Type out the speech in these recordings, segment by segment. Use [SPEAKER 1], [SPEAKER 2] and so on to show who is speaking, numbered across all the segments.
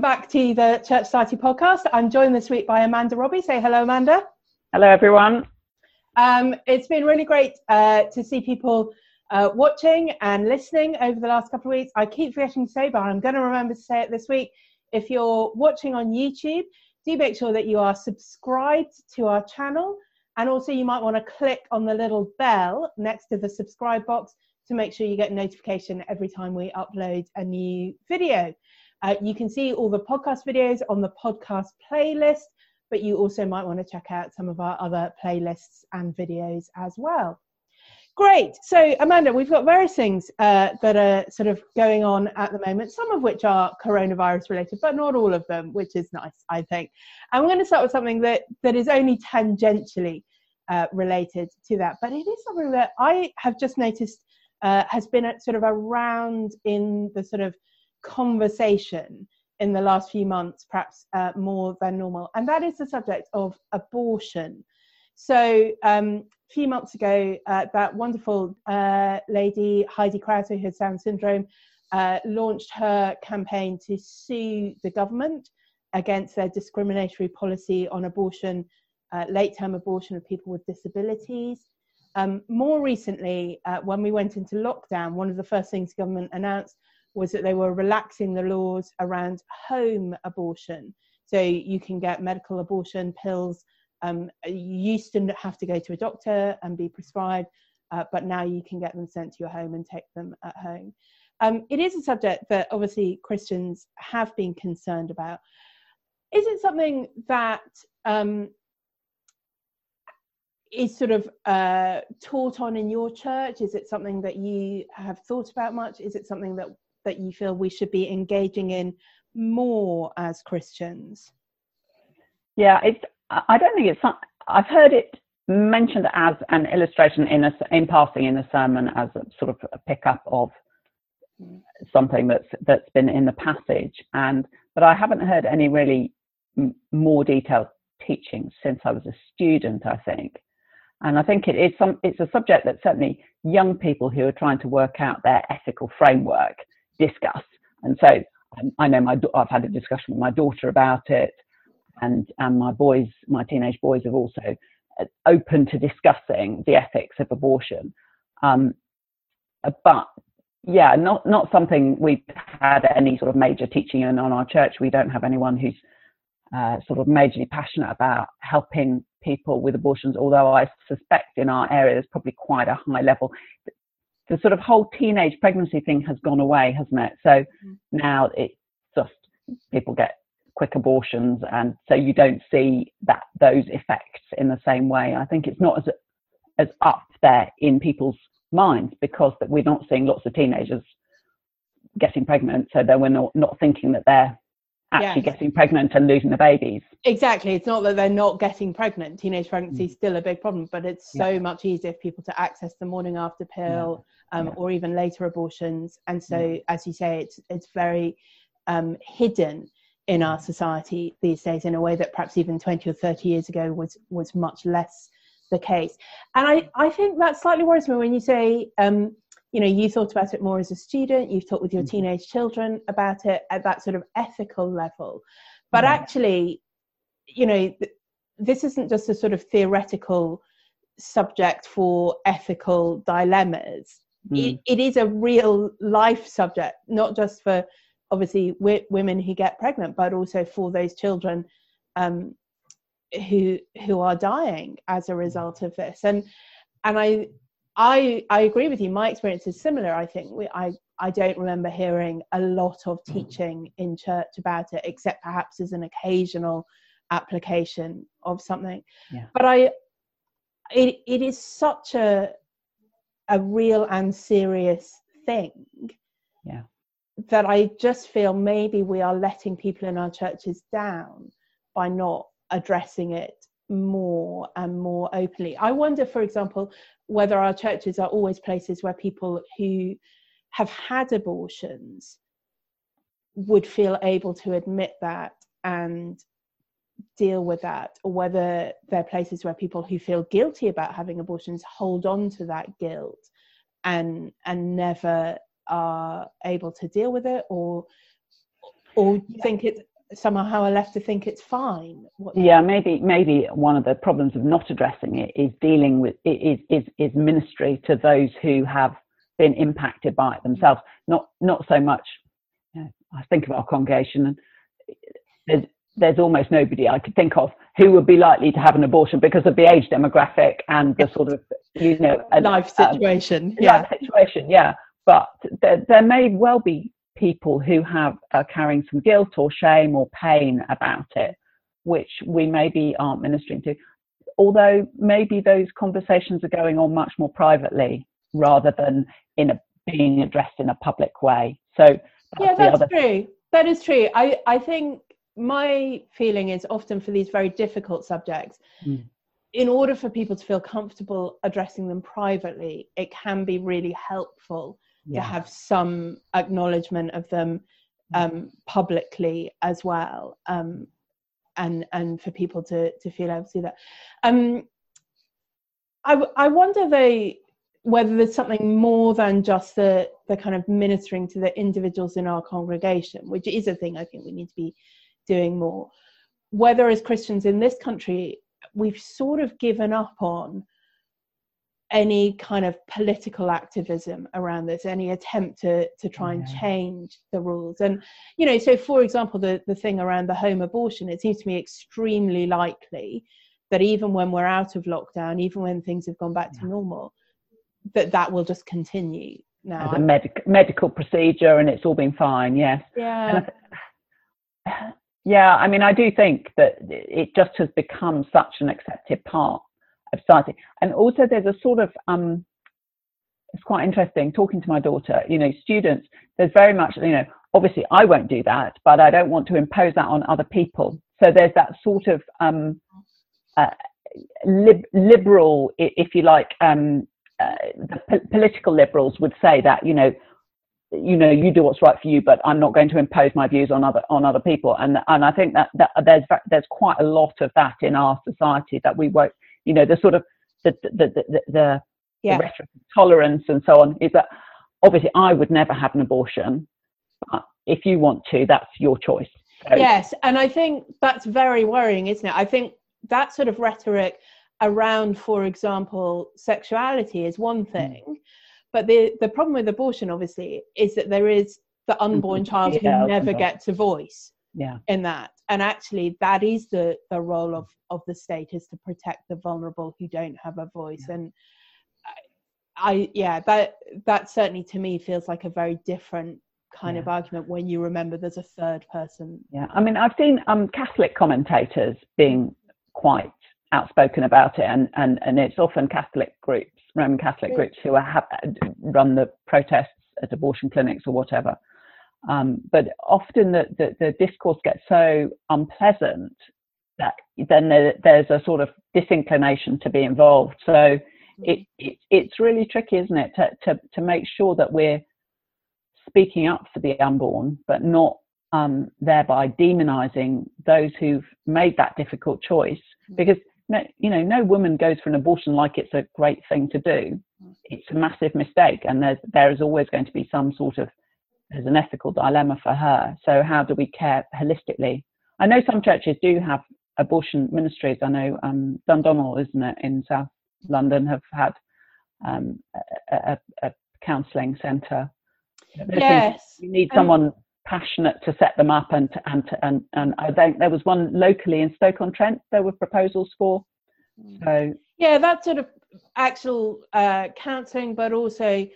[SPEAKER 1] welcome back to the Church Society podcast. I'm joined this week by Amanda Robbie. Say hello, Amanda.
[SPEAKER 2] Hello, everyone.
[SPEAKER 1] Um, it's been really great uh, to see people uh, watching and listening over the last couple of weeks. I keep forgetting to say, but I'm going to remember to say it this week. If you're watching on YouTube, do make sure that you are subscribed to our channel. And also, you might want to click on the little bell next to the subscribe box to make sure you get notification every time we upload a new video. Uh, you can see all the podcast videos on the podcast playlist, but you also might want to check out some of our other playlists and videos as well. Great. So, Amanda, we've got various things uh, that are sort of going on at the moment, some of which are coronavirus related, but not all of them, which is nice, I think. We're going to start with something that, that is only tangentially uh, related to that, but it is something that I have just noticed uh, has been sort of around in the sort of conversation in the last few months, perhaps uh, more than normal, and that is the subject of abortion. So, um, a few months ago, uh, that wonderful uh, lady, Heidi Crowter, who has Down syndrome, uh, launched her campaign to sue the government against their discriminatory policy on abortion, uh, late term abortion of people with disabilities. Um, more recently, uh, when we went into lockdown, one of the first things government announced was that they were relaxing the laws around home abortion. So you can get medical abortion pills. Um, you used to have to go to a doctor and be prescribed, uh, but now you can get them sent to your home and take them at home. Um, it is a subject that obviously Christians have been concerned about. Is it something that um, is sort of uh, taught on in your church? Is it something that you have thought about much? Is it something that that you feel we should be engaging in more as Christians?
[SPEAKER 2] Yeah, it's. I don't think it's. I've heard it mentioned as an illustration in a, in passing in a sermon as a sort of a pickup of something that's that's been in the passage, and but I haven't heard any really m- more detailed teaching since I was a student. I think, and I think it is some. It's a subject that certainly young people who are trying to work out their ethical framework discuss. And so um, I know my I've had a discussion with my daughter about it, and and my boys, my teenage boys, have also uh, open to discussing the ethics of abortion. Um, uh, but yeah, not not something we've had any sort of major teaching in on our church. We don't have anyone who's uh, sort of majorly passionate about helping people with abortions. Although I suspect in our area there's probably quite a high level the sort of whole teenage pregnancy thing has gone away, hasn't it? So mm. now it's just people get quick abortions, and so you don't see that those effects in the same way. I think it's not as as up there in people's minds because that we're not seeing lots of teenagers getting pregnant, so then we're not not thinking that they're actually yes. getting pregnant and losing the babies.
[SPEAKER 1] Exactly. It's not that they're not getting pregnant. Teenage pregnancy is mm. still a big problem, but it's so yeah. much easier for people to access the morning after pill um, yeah. or even later abortions. And so, mm. as you say, it's it's very um, hidden in our society these days in a way that perhaps even 20 or 30 years ago was was much less the case. And I, I think that slightly worries me when you say, um, you know, you thought about it more as a student, you've talked with your mm. teenage children about it at that sort of ethical level. But yeah. actually, you know, th- this isn't just a sort of theoretical subject for ethical dilemmas. Mm. It, it is a real life subject, not just for obviously w- women who get pregnant, but also for those children um, who who are dying as a result of this. And and I I I agree with you. My experience is similar. I think we, I I don't remember hearing a lot of mm. teaching in church about it, except perhaps as an occasional application of something. Yeah. But I it it is such a a real and serious thing.
[SPEAKER 2] Yeah.
[SPEAKER 1] That I just feel maybe we are letting people in our churches down by not addressing it more and more openly. I wonder, for example, whether our churches are always places where people who have had abortions would feel able to admit that and deal with that, or whether they're places where people who feel guilty about having abortions hold on to that guilt and and never are able to deal with it, or or think it's somehow are left to think it's fine.
[SPEAKER 2] What yeah, maybe maybe one of the problems of not addressing it is dealing with is is is ministry to those who have been impacted by it themselves. Not not so much. You know, I think of our congregation, and there's there's almost nobody I could think of who would be likely to have an abortion because of the age demographic and the sort of you know
[SPEAKER 1] life um, situation.
[SPEAKER 2] Um, yeah, life situation. Yeah, but there, there may well be people who have are carrying some guilt or shame or pain about it, which we maybe aren't ministering to. Although maybe those conversations are going on much more privately rather than in a being addressed in a public way. So that's
[SPEAKER 1] yeah, that's true. That is true. I, I think my feeling is often for these very difficult subjects, mm. in order for people to feel comfortable addressing them privately, it can be really helpful yeah. to have some acknowledgement of them mm. um, publicly as well, um, and and for people to to feel able to do that. Um, I I wonder though whether there's something more than just the the kind of ministering to the individuals in our congregation, which is a thing I think we need to be doing more. Whether as Christians in this country we've sort of given up on any kind of political activism around this, any attempt to to try and change the rules. And you know, so for example, the the thing around the home abortion, it seems to me extremely likely that even when we're out of lockdown, even when things have gone back to normal, that that will just continue now.
[SPEAKER 2] As a medic- medical procedure, and it's all been fine. Yes.
[SPEAKER 1] Yeah.
[SPEAKER 2] yeah, I mean, I do think that it just has become such an accepted part of society. And also, there's a sort of um, it's quite interesting talking to my daughter. You know, students. There's very much, you know, obviously I won't do that, but I don't want to impose that on other people. So there's that sort of um, uh, lib- liberal, if you like, um, uh, the political liberals would say that you know you know you do what's right for you but i'm not going to impose my views on other on other people and and i think that, that there's there's quite a lot of that in our society that we won't you know the sort of the the the, the, the, yeah. the rhetoric of tolerance and so on is that obviously i would never have an abortion but if you want to that's your choice
[SPEAKER 1] so. yes and i think that's very worrying isn't it i think that sort of rhetoric around, for example, sexuality is one hmm. thing. Mm. But the, the problem with abortion, obviously, is that there is the unborn child yeah, who never gets a voice
[SPEAKER 2] yeah.
[SPEAKER 1] in that. And actually, that is the, the role of, of the state is to protect the vulnerable who don't have a voice. Yeah. And I, I, yeah, that that certainly to me feels like a very different kind yeah. of argument when you remember there's a third person.
[SPEAKER 2] Yeah, I mean, I've seen um, Catholic commentators being quite outspoken about it, and, and, and it's often Catholic groups, Roman Catholic groups, who are, have, run the protests at abortion clinics or whatever. Um, but often the, the, the, discourse gets so unpleasant that then there, there's a sort of disinclination to be involved. So mm. it, it, it's really tricky, isn't it, to, to, to make sure that we're speaking up for the unborn, but not um, thereby demonizing those who've made that difficult choice. Mm. Because no, you know, no woman goes for an abortion like it's a great thing to do. It's a massive mistake, and there's there is always going to be some sort of there's an ethical dilemma for her. So how do we care holistically? I know some churches do have abortion ministries. I know um, Dundonald, isn't it, in South London, have had um, a, a, a counselling centre.
[SPEAKER 1] Yes,
[SPEAKER 2] you need someone passionate to set them up and and and and I think there was one locally in Stoke on Trent there were proposals for. Mm. So
[SPEAKER 1] yeah, that sort of actual uh, counselling, but also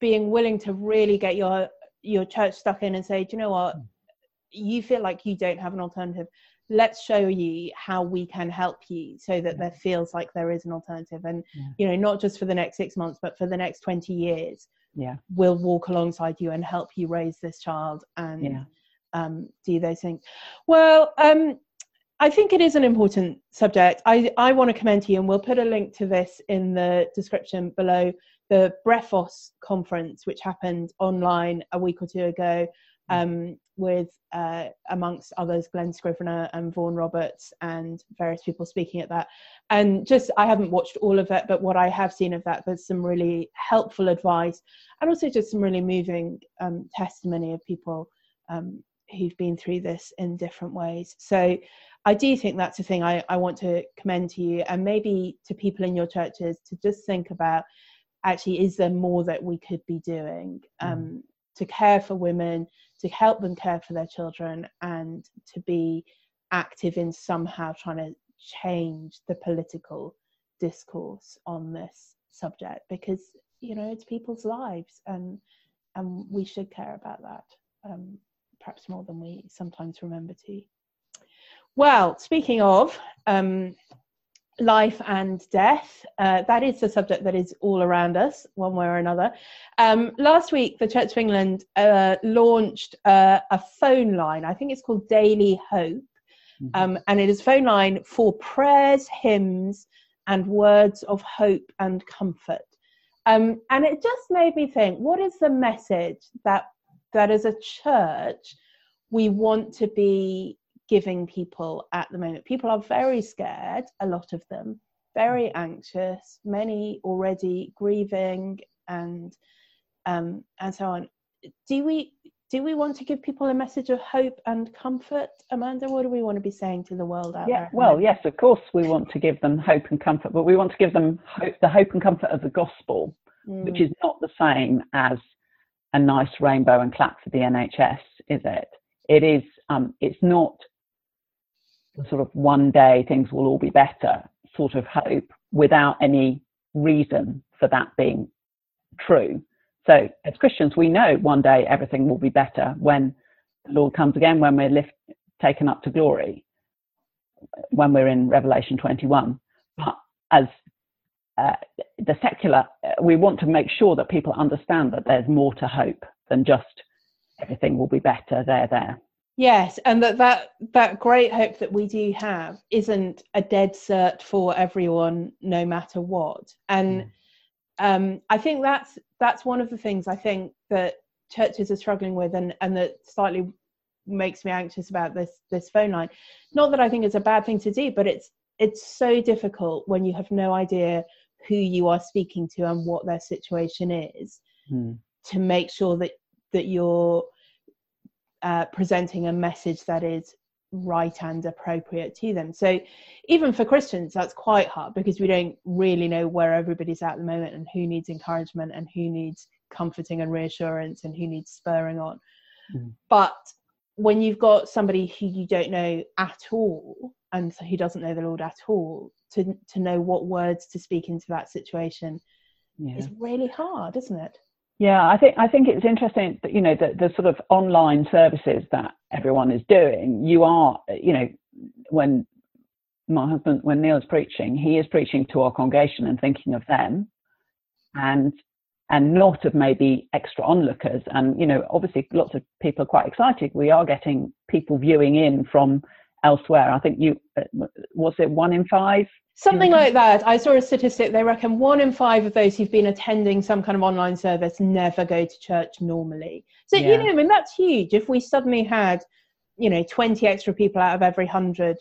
[SPEAKER 1] being willing to really get your your church stuck in and say, do you know what, mm. you feel like you don't have an alternative. Let's show you how we can help you so that there feels like there is an alternative, and yeah. you know, not just for the next six months, but for the next twenty years
[SPEAKER 2] yeah
[SPEAKER 1] we'll walk alongside you and help you raise this child and yeah. um, do those things well um, I think it is an important subject. I, I want to commend you, and we'll put a link to this in the description below the Brephos conference, which happened online a week or two ago um, with, uh, amongst others, Glen Scrivener and Vaughan Roberts and various people speaking at that. And just, I haven't watched all of it, but what I have seen of that, there's some really helpful advice and also just some really moving um, testimony of people um, who've been through this in different ways. So I do think that's a thing I, I want to commend to you and maybe to people in your churches to just think about actually, is there more that we could be doing um, mm. to care for women, to help them care for their children, and to be active in somehow trying to change the political discourse on this subject because you know it's people's lives and and we should care about that um, perhaps more than we sometimes remember to well speaking of um, life and death. Uh, that is the subject that is all around us one way or another. Um, last week the church of england uh, launched uh, a phone line. I think it's called daily hope. Mm-hmm. um, and it is a phone line for prayers hymns and words of hope and comfort. Um, and it just made me think what is the message that that as a church we want to be giving people at the moment. People are very scared a lot of them very anxious many already grieving and um, and so on. Do we do we want to give people a message of hope and comfort? Amanda what do we want to be saying to the world out
[SPEAKER 2] yeah,
[SPEAKER 1] there
[SPEAKER 2] well yes of course we want to give them hope and comfort but we want to give them hope, the hope and comfort of the gospel mm. which is not the same as a nice rainbow and clap for the nhs is it? It is um, it's not sort of one day things will all be better sort of hope without any reason for that being true so as Christians, we know one day everything will be better when the Lord comes again, when we're lift, taken up to glory, when we're in Revelation 21. But as uh, the secular, uh, we want to make sure that people understand that there's more to hope than just everything will be better there, there.
[SPEAKER 1] Yes, and that that that great hope that we do have isn't a dead cert for everyone, no matter what. And mm um, I think that's that's one of the things I think that churches are struggling with, and and that slightly makes me anxious about this this phone line. Not that I think it's a bad thing to do, but it's it's so difficult when you have no idea who you are speaking to and what their situation is mm. to make sure that that you're uh, presenting a message that is right and appropriate to them. So even for Christians, that's quite hard because we don't really know where everybody's at at the moment and who needs encouragement and who needs comforting and reassurance and who needs spurring on. Mm. But when you've got somebody who you don't know at all and who doesn't know the Lord at all, to to know what words to speak into that situation yeah. is really hard, isn't it?
[SPEAKER 2] Yeah, I think I think it's interesting that you know the, the sort of online services that everyone is doing. You are, you know, when my husband, when Neil's preaching, he is preaching to our congregation and thinking of them, and and not of maybe extra onlookers. And you know, obviously, lots of people are quite excited. We are getting people viewing in from elsewhere. I think you uh, was it one in five
[SPEAKER 1] Something like that. I saw a statistic. They reckon one in five of those who've been attending some kind of online service never go to church normally. So yeah. you know, I mean, that's huge. If we suddenly had, you know, twenty extra people out of every hundred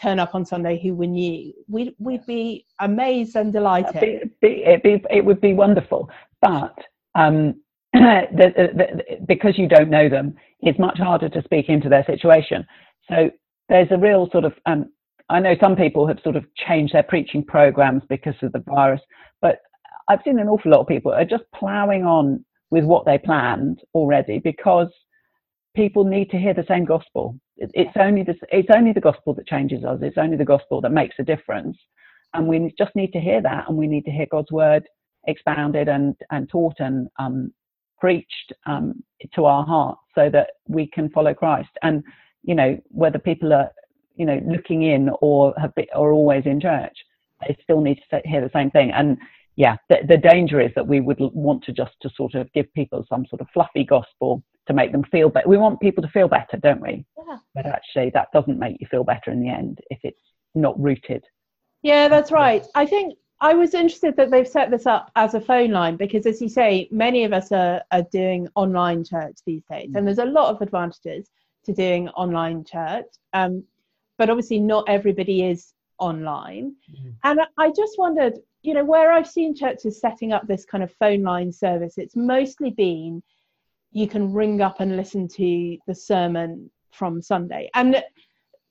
[SPEAKER 1] turn up on Sunday who were new, we'd we'd be amazed and delighted.
[SPEAKER 2] It'd be, it'd be, it would be wonderful, but um, the, the, the, because you don't know them, it's much harder to speak into their situation. So there's a real sort of um, I know some people have sort of changed their preaching programs because of the virus, but I've seen an awful lot of people are just ploughing on with what they planned already because people need to hear the same gospel. It's only the, it's only the gospel that changes us. It's only the gospel that makes a difference, and we just need to hear that, and we need to hear God's word expounded and and taught and um, preached um, to our hearts so that we can follow Christ. And you know whether people are you know looking in or have been, or always in church they still need to hear the same thing. And yeah the, the danger is that we would want to just to sort of give people some sort of fluffy gospel to make them feel better we want people to feel better don't we? Yeah. but actually that doesn't make you feel better in the end if it's not rooted.
[SPEAKER 1] Yeah that's right. I think I was interested that they've set this up as a phone line because, as you say, many of us are, are doing online church these days, mm. and there's a lot of advantages to doing online church. Um, but obviously not everybody is online. Mm-hmm. And I just wondered, you know, where I've seen churches setting up this kind of phone line service, it's mostly been you can ring up and listen to the sermon from Sunday. And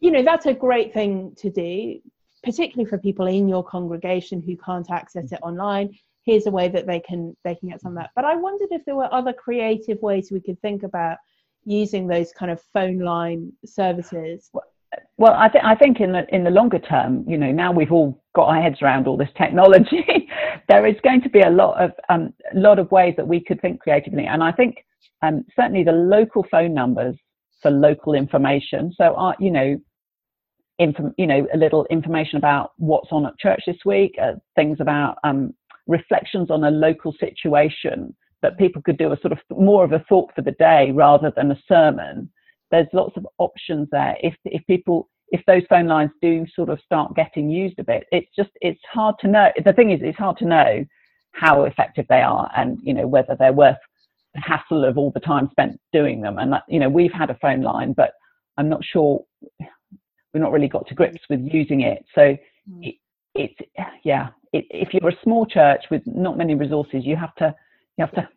[SPEAKER 1] you know that's a great thing to do, particularly for people in your congregation who can't access it online. Here's a way that they can they can get some of that. But I wondered if there were other creative ways we could think about using those kind of phone line services.
[SPEAKER 2] Well, I, th- I think in the in the longer term, you know, now we've all got our heads around all this technology, there is going to be a lot of um, lot of ways that we could think creatively, and I think um, certainly the local phone numbers for local information. So, uh, you know, inf- you know, a little information about what's on at church this week, uh, things about um, reflections on a local situation that people could do a sort of more of a thought for the day rather than a sermon. There's lots of options there. If if people if those phone lines do sort of start getting used a bit, it's just it's hard to know. The thing is, it's hard to know how effective they are and you know whether they're worth the hassle of all the time spent doing them. And that, you know, we've had a phone line, but I'm not sure we've not really got to grips with using it. So mm. it, it's yeah, it, if you're a small church with not many resources, you have to you have to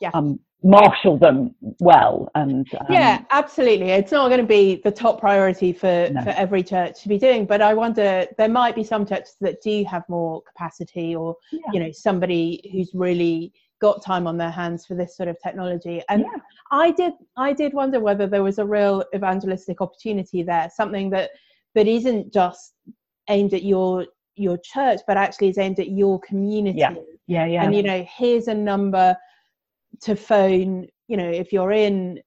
[SPEAKER 2] yeah. um, marshal them well and
[SPEAKER 1] um, yeah absolutely it's not going to be the top priority for no. for every church to be doing but i wonder there might be some churches that do have more capacity or yeah. you know somebody who's really got time on their hands for this sort of technology and yeah. i did i did wonder whether there was a real evangelistic opportunity there something that that isn't just aimed at your your church but actually is aimed at your community
[SPEAKER 2] yeah yeah yeah.
[SPEAKER 1] And you know here's a number to phone you know if you're in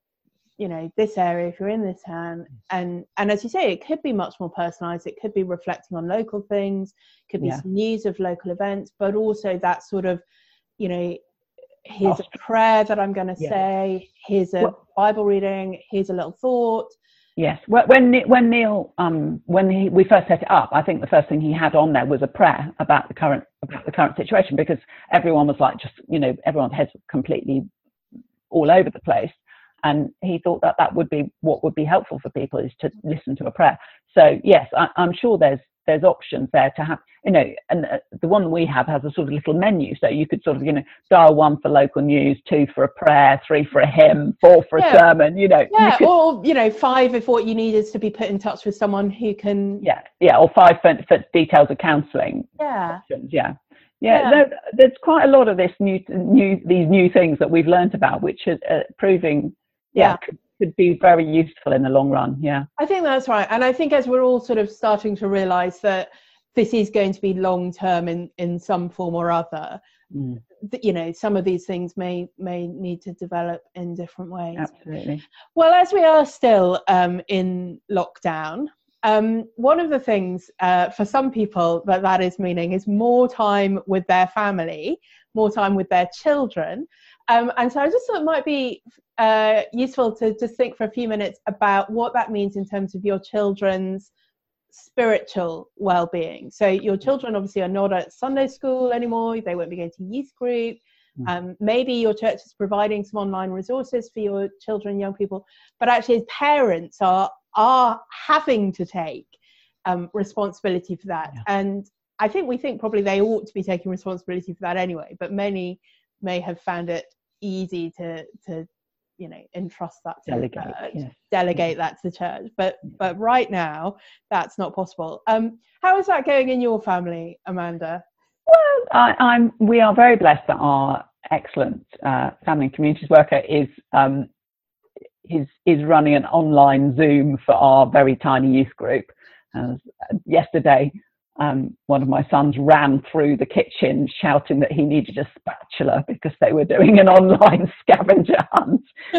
[SPEAKER 1] you know this area if you're in this town. And and as you say it could be much more personalized it could be reflecting on local things. Could be yeah. some news of local events. But also that sort of you know here's a prayer that i'm going to yeah. say. Here's a well, bible reading. Here's a little thought
[SPEAKER 2] Yes, when when Neil um, when he, we first set it up, I think the first thing he had on there was a prayer about the current about the current situation because everyone was like just you know everyone's heads completely all over the place, and he thought that that would be what would be helpful for people is to listen to a prayer. So yes, I, I'm sure there's there's options there to have, you know, and uh, the one we have has a sort of little menu. So you could sort of, you know, dial one for local news, two for a prayer, three for a hymn, four for yeah. a sermon, you know.
[SPEAKER 1] Yeah,
[SPEAKER 2] you could,
[SPEAKER 1] or, you know, five if what you need is to be put in touch with someone who can.
[SPEAKER 2] Yeah, yeah, or five for, for details of counselling.
[SPEAKER 1] Yeah.
[SPEAKER 2] Options, yeah. Yeah, yeah. There, there's quite a lot of this new, new, these new things that we've learned about, which are uh, proving, yeah, yeah could be very useful in the long run. Yeah.
[SPEAKER 1] I think that's right. And I think as we're all sort of starting to realize that this is going to be long term in, in some form or other, mm. you know, some of these things may may need to develop in different ways.
[SPEAKER 2] Absolutely.
[SPEAKER 1] Well, as we are still um, in lockdown, um, one of the things uh, for some people that that is meaning is more time with their family, more time with their children. Um, and so I just thought it might be uh, useful to just think for a few minutes about what that means in terms of your children's spiritual well-being. So your children obviously are not at Sunday school anymore; they won't be going to youth group. Mm. Um, maybe your church is providing some online resources for your children, young people, but actually, parents are are having to take um, responsibility for that. Yeah. And I think we think probably they ought to be taking responsibility for that anyway, but many may have found it easy to to you know entrust that to delegate, the church, yes. delegate that to the church. But but right now that's not possible. Um how is that going in your family amanda?
[SPEAKER 2] Well I, am we are very blessed that our excellent uh, family and communities worker is um is is running an online zoom for our very tiny youth group. Uh, yesterday um, one of my sons ran through the kitchen shouting that he needed a spatula because they were doing an online scavenger hunt.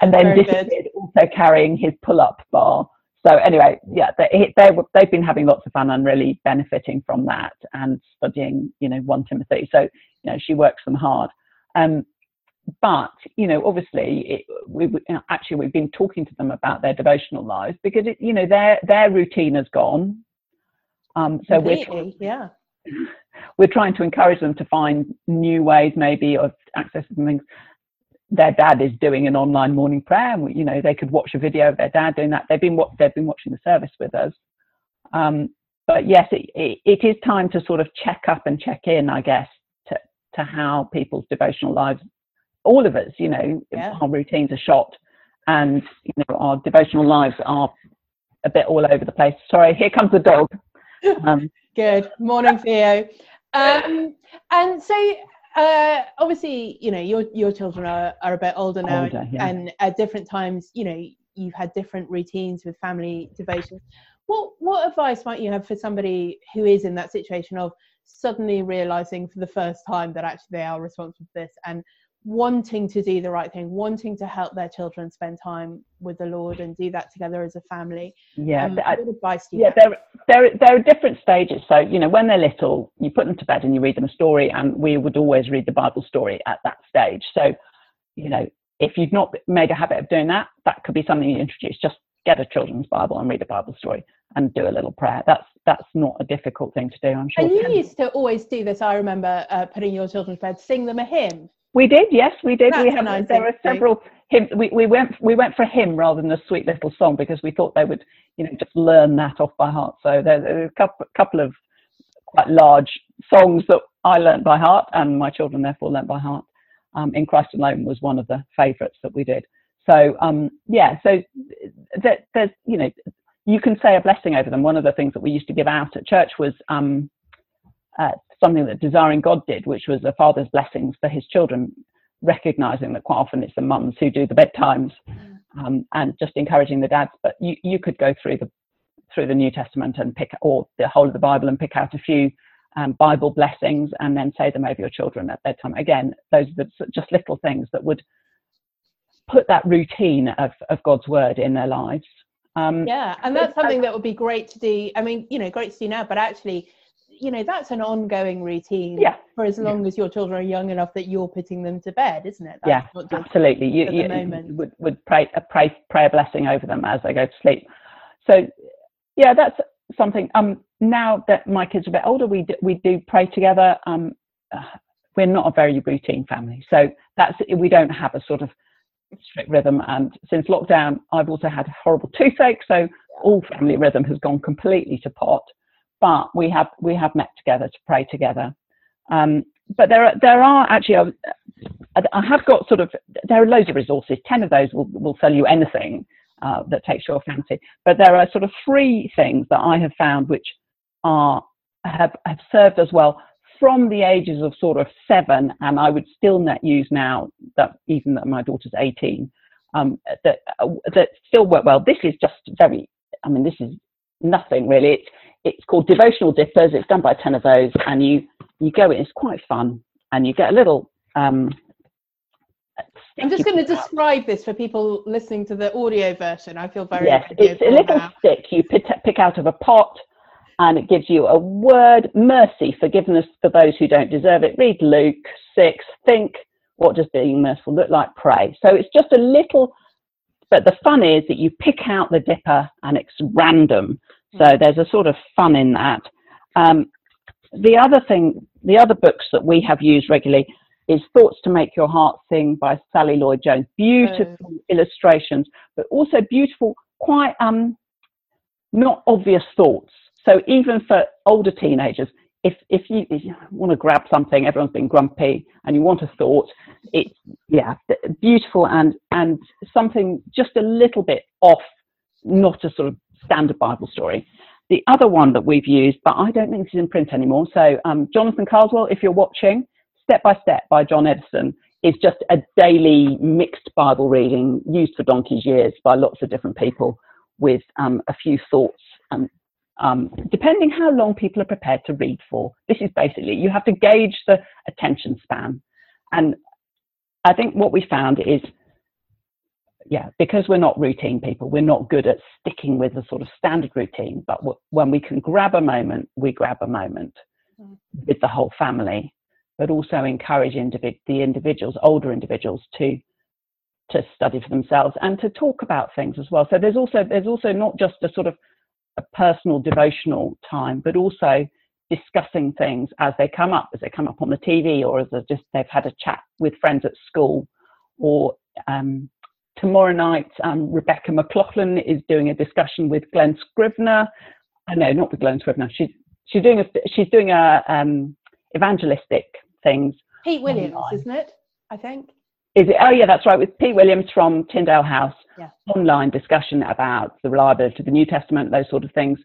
[SPEAKER 2] and then disappeared, also carrying his pull-up bar. So anyway, yeah, they, they they've been having lots of fun and really benefiting from that and studying, you know, one Timothy. So you know, she works them hard. Um, but you know, obviously, it, we actually we've been talking to them about their devotional lives because it, you know their their routine has gone
[SPEAKER 1] um, so we're trying, yeah.
[SPEAKER 2] We're trying to encourage them to find new ways, maybe, of accessing things. Their dad is doing an online morning prayer, and you know they could watch a video of their dad doing that. They've been they've been watching the service with us. Um, but yes, it, it, it is time to sort of check up and check in, I guess, to to how people's devotional lives, all of us, you know, yeah. our routines are shot and you know our devotional lives are a bit all over the place. Sorry, here comes the dog.
[SPEAKER 1] Um, Good morning, Theo. Um, and so uh, obviously, you know, your your children are, are a bit older now, older, yeah. and at different times, you know, you've had different routines with family devotions. What what advice might you have for somebody who is in that situation of suddenly realizing for the first time that actually they are responsible for this and wanting to do the right thing, wanting to help their children spend time with the Lord and do that together as a family.
[SPEAKER 2] Yeah, um, what advice do you yeah, there, there, there are different stages. So you know, when they're little, you put them to bed and you read them a story, and we would always read the Bible story at that stage. So, you know, if you've not made a habit of doing that, that could be something you introduce. Just get a children's Bible and read a Bible story and do a little prayer. That's that's not a difficult thing to do. I'm sure.
[SPEAKER 1] And you used to always do this. I remember uh, putting your children to bed, sing them a hymn.
[SPEAKER 2] We did, yes, we did. That's we have nice there are several hymns. We, we went we went for a hymn rather than a sweet little song because we thought they would, you know, just learn that off by heart. So there, there are a couple, couple of quite large songs that I learned by heart, and my children therefore learned by heart. Um, in Christ Alone was one of the favourites that we did. So um, yeah, so that there's you know you can say a blessing over them. One of the things that we used to give out at church was um, uh, something that Desiring God did, which was a father's blessings for his children, recognizing that quite often it's the mums who do the bedtimes um, and just encouraging the dads. But you, you could go through the through the New Testament and pick or the whole of the Bible and pick out a few um, Bible blessings and then say them over your children at bedtime. Again, those are just little things that would put that routine of, of God's word in their lives.
[SPEAKER 1] Um, yeah, and that's something that would be great to do. I mean, you know, great to do now, but actually you know that's an ongoing routine
[SPEAKER 2] yeah.
[SPEAKER 1] for as long yeah. as your children are young enough that you're putting them to bed isn't it?
[SPEAKER 2] That's yeah absolutely. You, you would, would pray a pray, pray a blessing over them as they go to sleep. So yeah that's something um now that my kids are a bit older we do, we do pray together. Um uh, we're not a very routine family so that's we don't have a sort of strict rhythm. And since lockdown i've also had a horrible toothache so all family rhythm has gone completely to pot but we have we have met together to pray together. Um, but there are there are actually I have got sort of there are loads of resources. Ten of those will will sell you anything uh, that takes your fancy. But there are sort of three things that I have found which are have have served as well from the ages of sort of seven, and I would still not use now that even that my daughter's eighteen. Um, that that still work well. This is just very. I mean, this is nothing really. It's it's called devotional dippers. It's done by ten of those, and you you go in. It's quite fun, and you get a little. Um,
[SPEAKER 1] I'm just going to describe this for people listening to the audio version. I feel very
[SPEAKER 2] yes. It's a little now. stick you pick, pick out of a pot, and it gives you a word: mercy, forgiveness for those who don't deserve it. Read Luke six. Think what does being merciful look like? Pray. So it's just a little. But the fun is that you pick out the dipper and it's random. So there's a sort of fun in that. Um, the other thing, the other books that we have used regularly is Thoughts to Make Your Heart Sing by Sally Lloyd Jones. Beautiful oh. illustrations, but also beautiful, quite um, not obvious thoughts. So even for older teenagers, if if you, if you, want to grab something, everyone's been grumpy, and you want a thought, it's yeah, beautiful and and something just a little bit off, not a sort of standard Bible story. The other one that we've used, but I don't think is in print anymore. So um, Jonathan Carswell, if you're watching, Step by Step by John Eddison is just a daily mixed Bible reading used for donkey's years by lots of different people with um, a few thoughts and um, depending how long people are prepared to read for. This is basically, you have to gauge the attention span. And I think what we found is yeah, because we're not routine people, we're not good at sticking with a sort of standard routine. But w- when we can grab a moment, we grab a moment mm. with the whole family, but also encourage individ- the individuals, older individuals, to to study for themselves and to talk about things as well. So there's also there's also not just a sort of a personal devotional time, but also discussing things as they come up, as they come up on the TV, or as just they've had a chat with friends at school, or um, tomorrow night, um, Rebecca McLaughlin is doing a discussion with Glen Scrivener. I uh, know, not with Glen Scrivener. She's she's doing a she's doing a um, evangelistic things.
[SPEAKER 1] Pete Williams, online. isn't it? I think.
[SPEAKER 2] Is it? Oh yeah, that's right. With Pete Williams from Tyndale House,
[SPEAKER 1] Yeah.
[SPEAKER 2] online discussion about the reliability of the New Testament, those sort of things.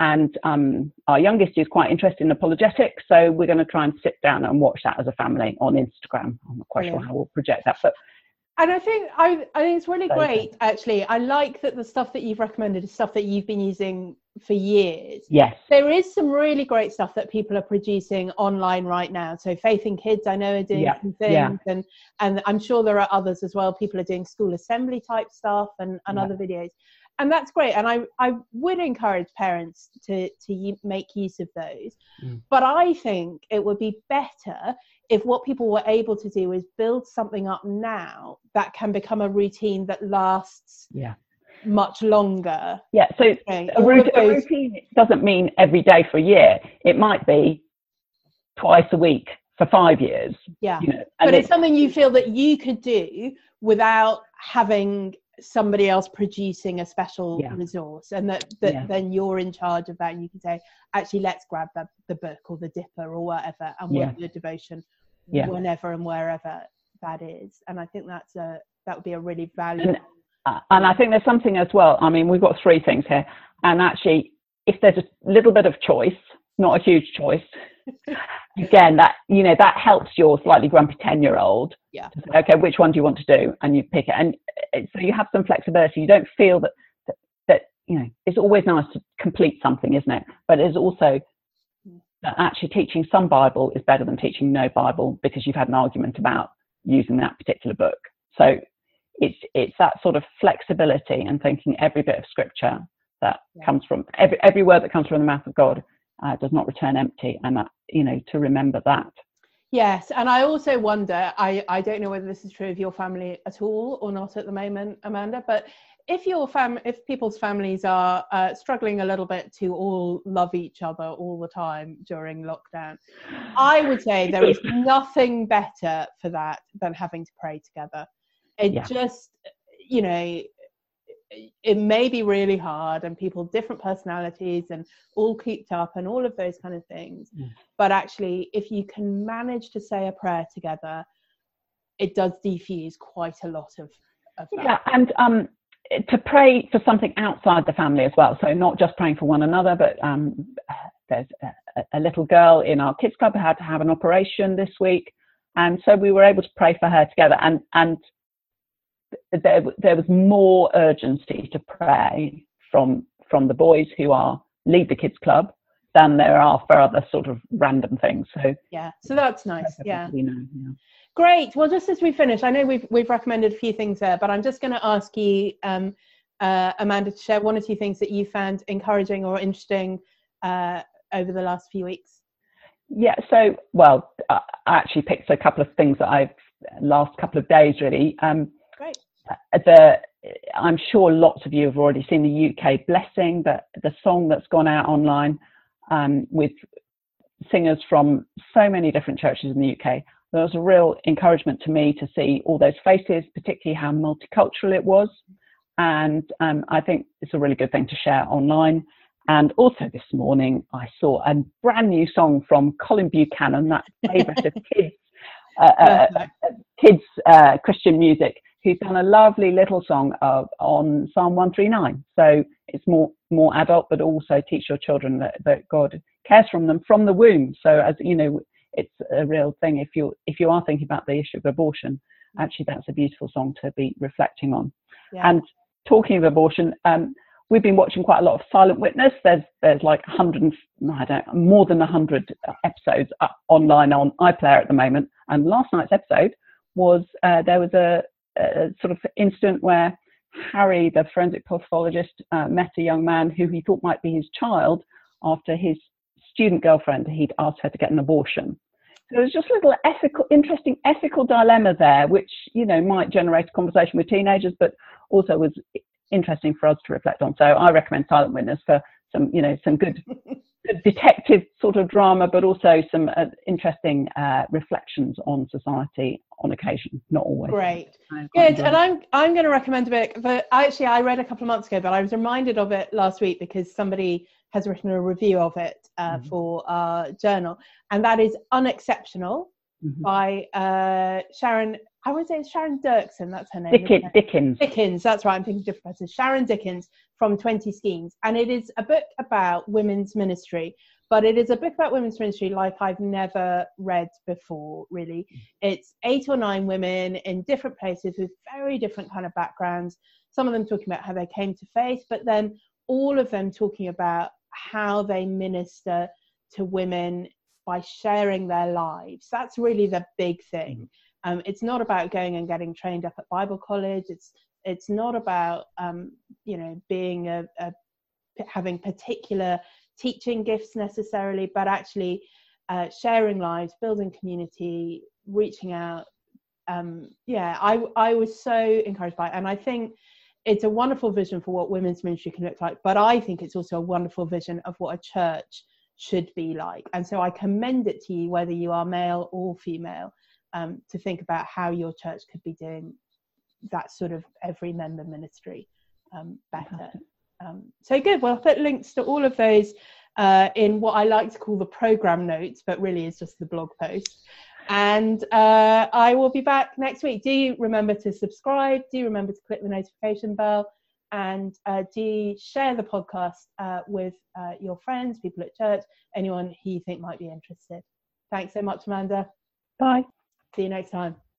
[SPEAKER 2] And um, our youngest is quite interested in apologetics, so we're going to try and sit down and watch that as a family on Instagram. I'm not quite sure how we'll project that, but
[SPEAKER 1] And I think I, I think it's really great. Actually, I like that the stuff that you've recommended is stuff that you've been using for years.
[SPEAKER 2] yes,
[SPEAKER 1] There is some really great stuff that people are producing online right now. So Faith in Kids, I know, are doing
[SPEAKER 2] Yeah,
[SPEAKER 1] some things,
[SPEAKER 2] yeah.
[SPEAKER 1] and and I'm sure there are others as well. People are doing school assembly type stuff and, and
[SPEAKER 2] Yeah.
[SPEAKER 1] other videos, and that's great. And I I would encourage parents to to make use of those.
[SPEAKER 2] Mm.
[SPEAKER 1] But I think it would be better if what people were able to do is build something up now that can become a routine that lasts
[SPEAKER 2] yeah,
[SPEAKER 1] much longer.
[SPEAKER 2] yeah. So
[SPEAKER 1] Okay,
[SPEAKER 2] a,
[SPEAKER 1] all
[SPEAKER 2] a routine doesn't mean every day for a year. It might be twice a week for five years.
[SPEAKER 1] yeah.
[SPEAKER 2] You know,
[SPEAKER 1] but
[SPEAKER 2] and
[SPEAKER 1] it's something you feel that you could do without having somebody else producing a special
[SPEAKER 2] Yeah.
[SPEAKER 1] resource and that, that
[SPEAKER 2] Yeah.
[SPEAKER 1] then you're in charge of that and you can say actually let's grab the, the book or the dipper or whatever and
[SPEAKER 2] Yeah.
[SPEAKER 1] do a devotion whenever and wherever that is and i think that's a that would be a really valuable
[SPEAKER 2] Uh, and I think there's something as well. I mean, we've got three things here, and actually, if there's a little bit of choice, not a huge choice, again, that you know that helps your slightly grumpy ten-year-old.
[SPEAKER 1] Yeah.
[SPEAKER 2] say, okay, which one do you want to do, and you pick it, and uh, so you have some flexibility. You don't feel that that, that you know it's always nice to complete something, isn't it? But it's also that actually teaching some Bible is better than teaching no Bible because you've had an argument about using that particular book. So it's it's that sort of flexibility and thinking every bit of scripture that
[SPEAKER 1] Yeah.
[SPEAKER 2] comes from every every word that comes from the mouth of God uh, does not return empty, and that you know to remember that.
[SPEAKER 1] Yes, and I also wonder. I I don't know whether this is true of your family at all or not at the moment, Amanda. But if your fam, if people's families are uh, struggling a little bit to all love each other all the time during lockdown, I would say there is nothing better for that than having to pray together. It
[SPEAKER 2] Yeah.
[SPEAKER 1] just, you know, it may be really hard, and people different personalities and all cooped up and all of those kind of things.
[SPEAKER 2] Mm.
[SPEAKER 1] But actually, if you can manage to say a prayer together, it does defuse quite a lot of, of that.
[SPEAKER 2] Yeah, and um, to pray for something outside the family as well. So not just praying for one another, but um, there's a, a little girl in our kids club who had to have an operation this week, and so we were able to pray for her together. And and there there was more urgency to pray from from the boys who are lead the kids club than there are for other sort of random things. So
[SPEAKER 1] Yeah, so that's nice. Yeah.
[SPEAKER 2] know, yeah.
[SPEAKER 1] Great. Well, just as we finish, I know we've we've recommended a few things there, but I'm just going to ask you, um, uh, Amanda, to share one or two things that you found encouraging or interesting uh, over the last few weeks.
[SPEAKER 2] Yeah, so well, I actually picked a couple of things that I've last couple of days really. Um. The I'm sure lots of you have already seen the UK Blessing, the the song that's gone out online um, with singers from so many different churches in the UK. There was a real encouragement to me to see all those faces, particularly how multicultural it was, and um, I think it's a really good thing to share online. And also this morning, I saw a brand new song from Colin Buchanan, that favourite of kids, uh, uh, kids uh, Christian music, who's done a lovely little song of, on Psalm 139. So it's more more adult, but also teach your children that, that God cares from them from the womb. So as you know, it's a real thing. If you if you are thinking about the issue of abortion, actually that's a beautiful song to be reflecting on.
[SPEAKER 1] Yeah.
[SPEAKER 2] And talking of abortion, um, we've been watching quite a lot of Silent Witness. There's there's like 100, and- I don't more than 100 episodes online on iPlayer at the moment. And last night's episode was uh, there was a, a sort of incident where Harry, the forensic pathologist, uh, met a young man who he thought might be his child after his student girlfriend he'd asked her to get an abortion. So there's just a little ethical, interesting ethical dilemma there, which you know might generate a conversation with teenagers, but also was interesting for us to reflect on. So I recommend Silent Witness for some, you know, some good, good detective sort of drama, but also some uh, interesting uh, reflections on society on occasion, not always.
[SPEAKER 1] Great. Good, and. I'm I'm going to recommend a book that actually I read a couple of months ago, but I was reminded of it last week because somebody has written a review of it uh,
[SPEAKER 2] Mhm.
[SPEAKER 1] for our journal, and that is Unexceptional mm-hmm. by uh, Sharon. I would say it's Sharon Dirksen. That's her name.
[SPEAKER 2] Dickens. Dickens.
[SPEAKER 1] Dickens. That's right. I'm thinking different person. Sharon Dickens from Twenty Schemes, and it is a book about women's ministry. But it is a book about women's ministry like I've never read before. Really, mm. it's eight or nine women in different places with very different kind of backgrounds. Some of them talking about how they came to faith, but then all of them talking about how they minister to women by sharing their lives. That's really the big thing. Mm-hmm. Um, it's not about going and getting trained up at Bible college. It's it's not about um, you know being a, a, having particular teaching gifts necessarily, but actually uh, sharing lives, building community, reaching out. Um, yeah, I I was so encouraged by it, and I think it's a wonderful vision for what women's ministry can look like. But I think it's also a wonderful vision of what a church should be like. And so I commend it to you, whether you are male or female, um, to think about how your church could be doing that sort of every member ministry um, better. Um, so good. Well, I'll put links to all of those uh, in what I like to call the program notes, but really is just the blog post. And uh, I will be back next week. Do you remember to subscribe? Do you remember to click the notification bell? And uh, do share the podcast uh, with uh, your friends, people at church, anyone who you think might be interested. Thanks so much, Amanda.
[SPEAKER 2] Bye.
[SPEAKER 1] See you next time.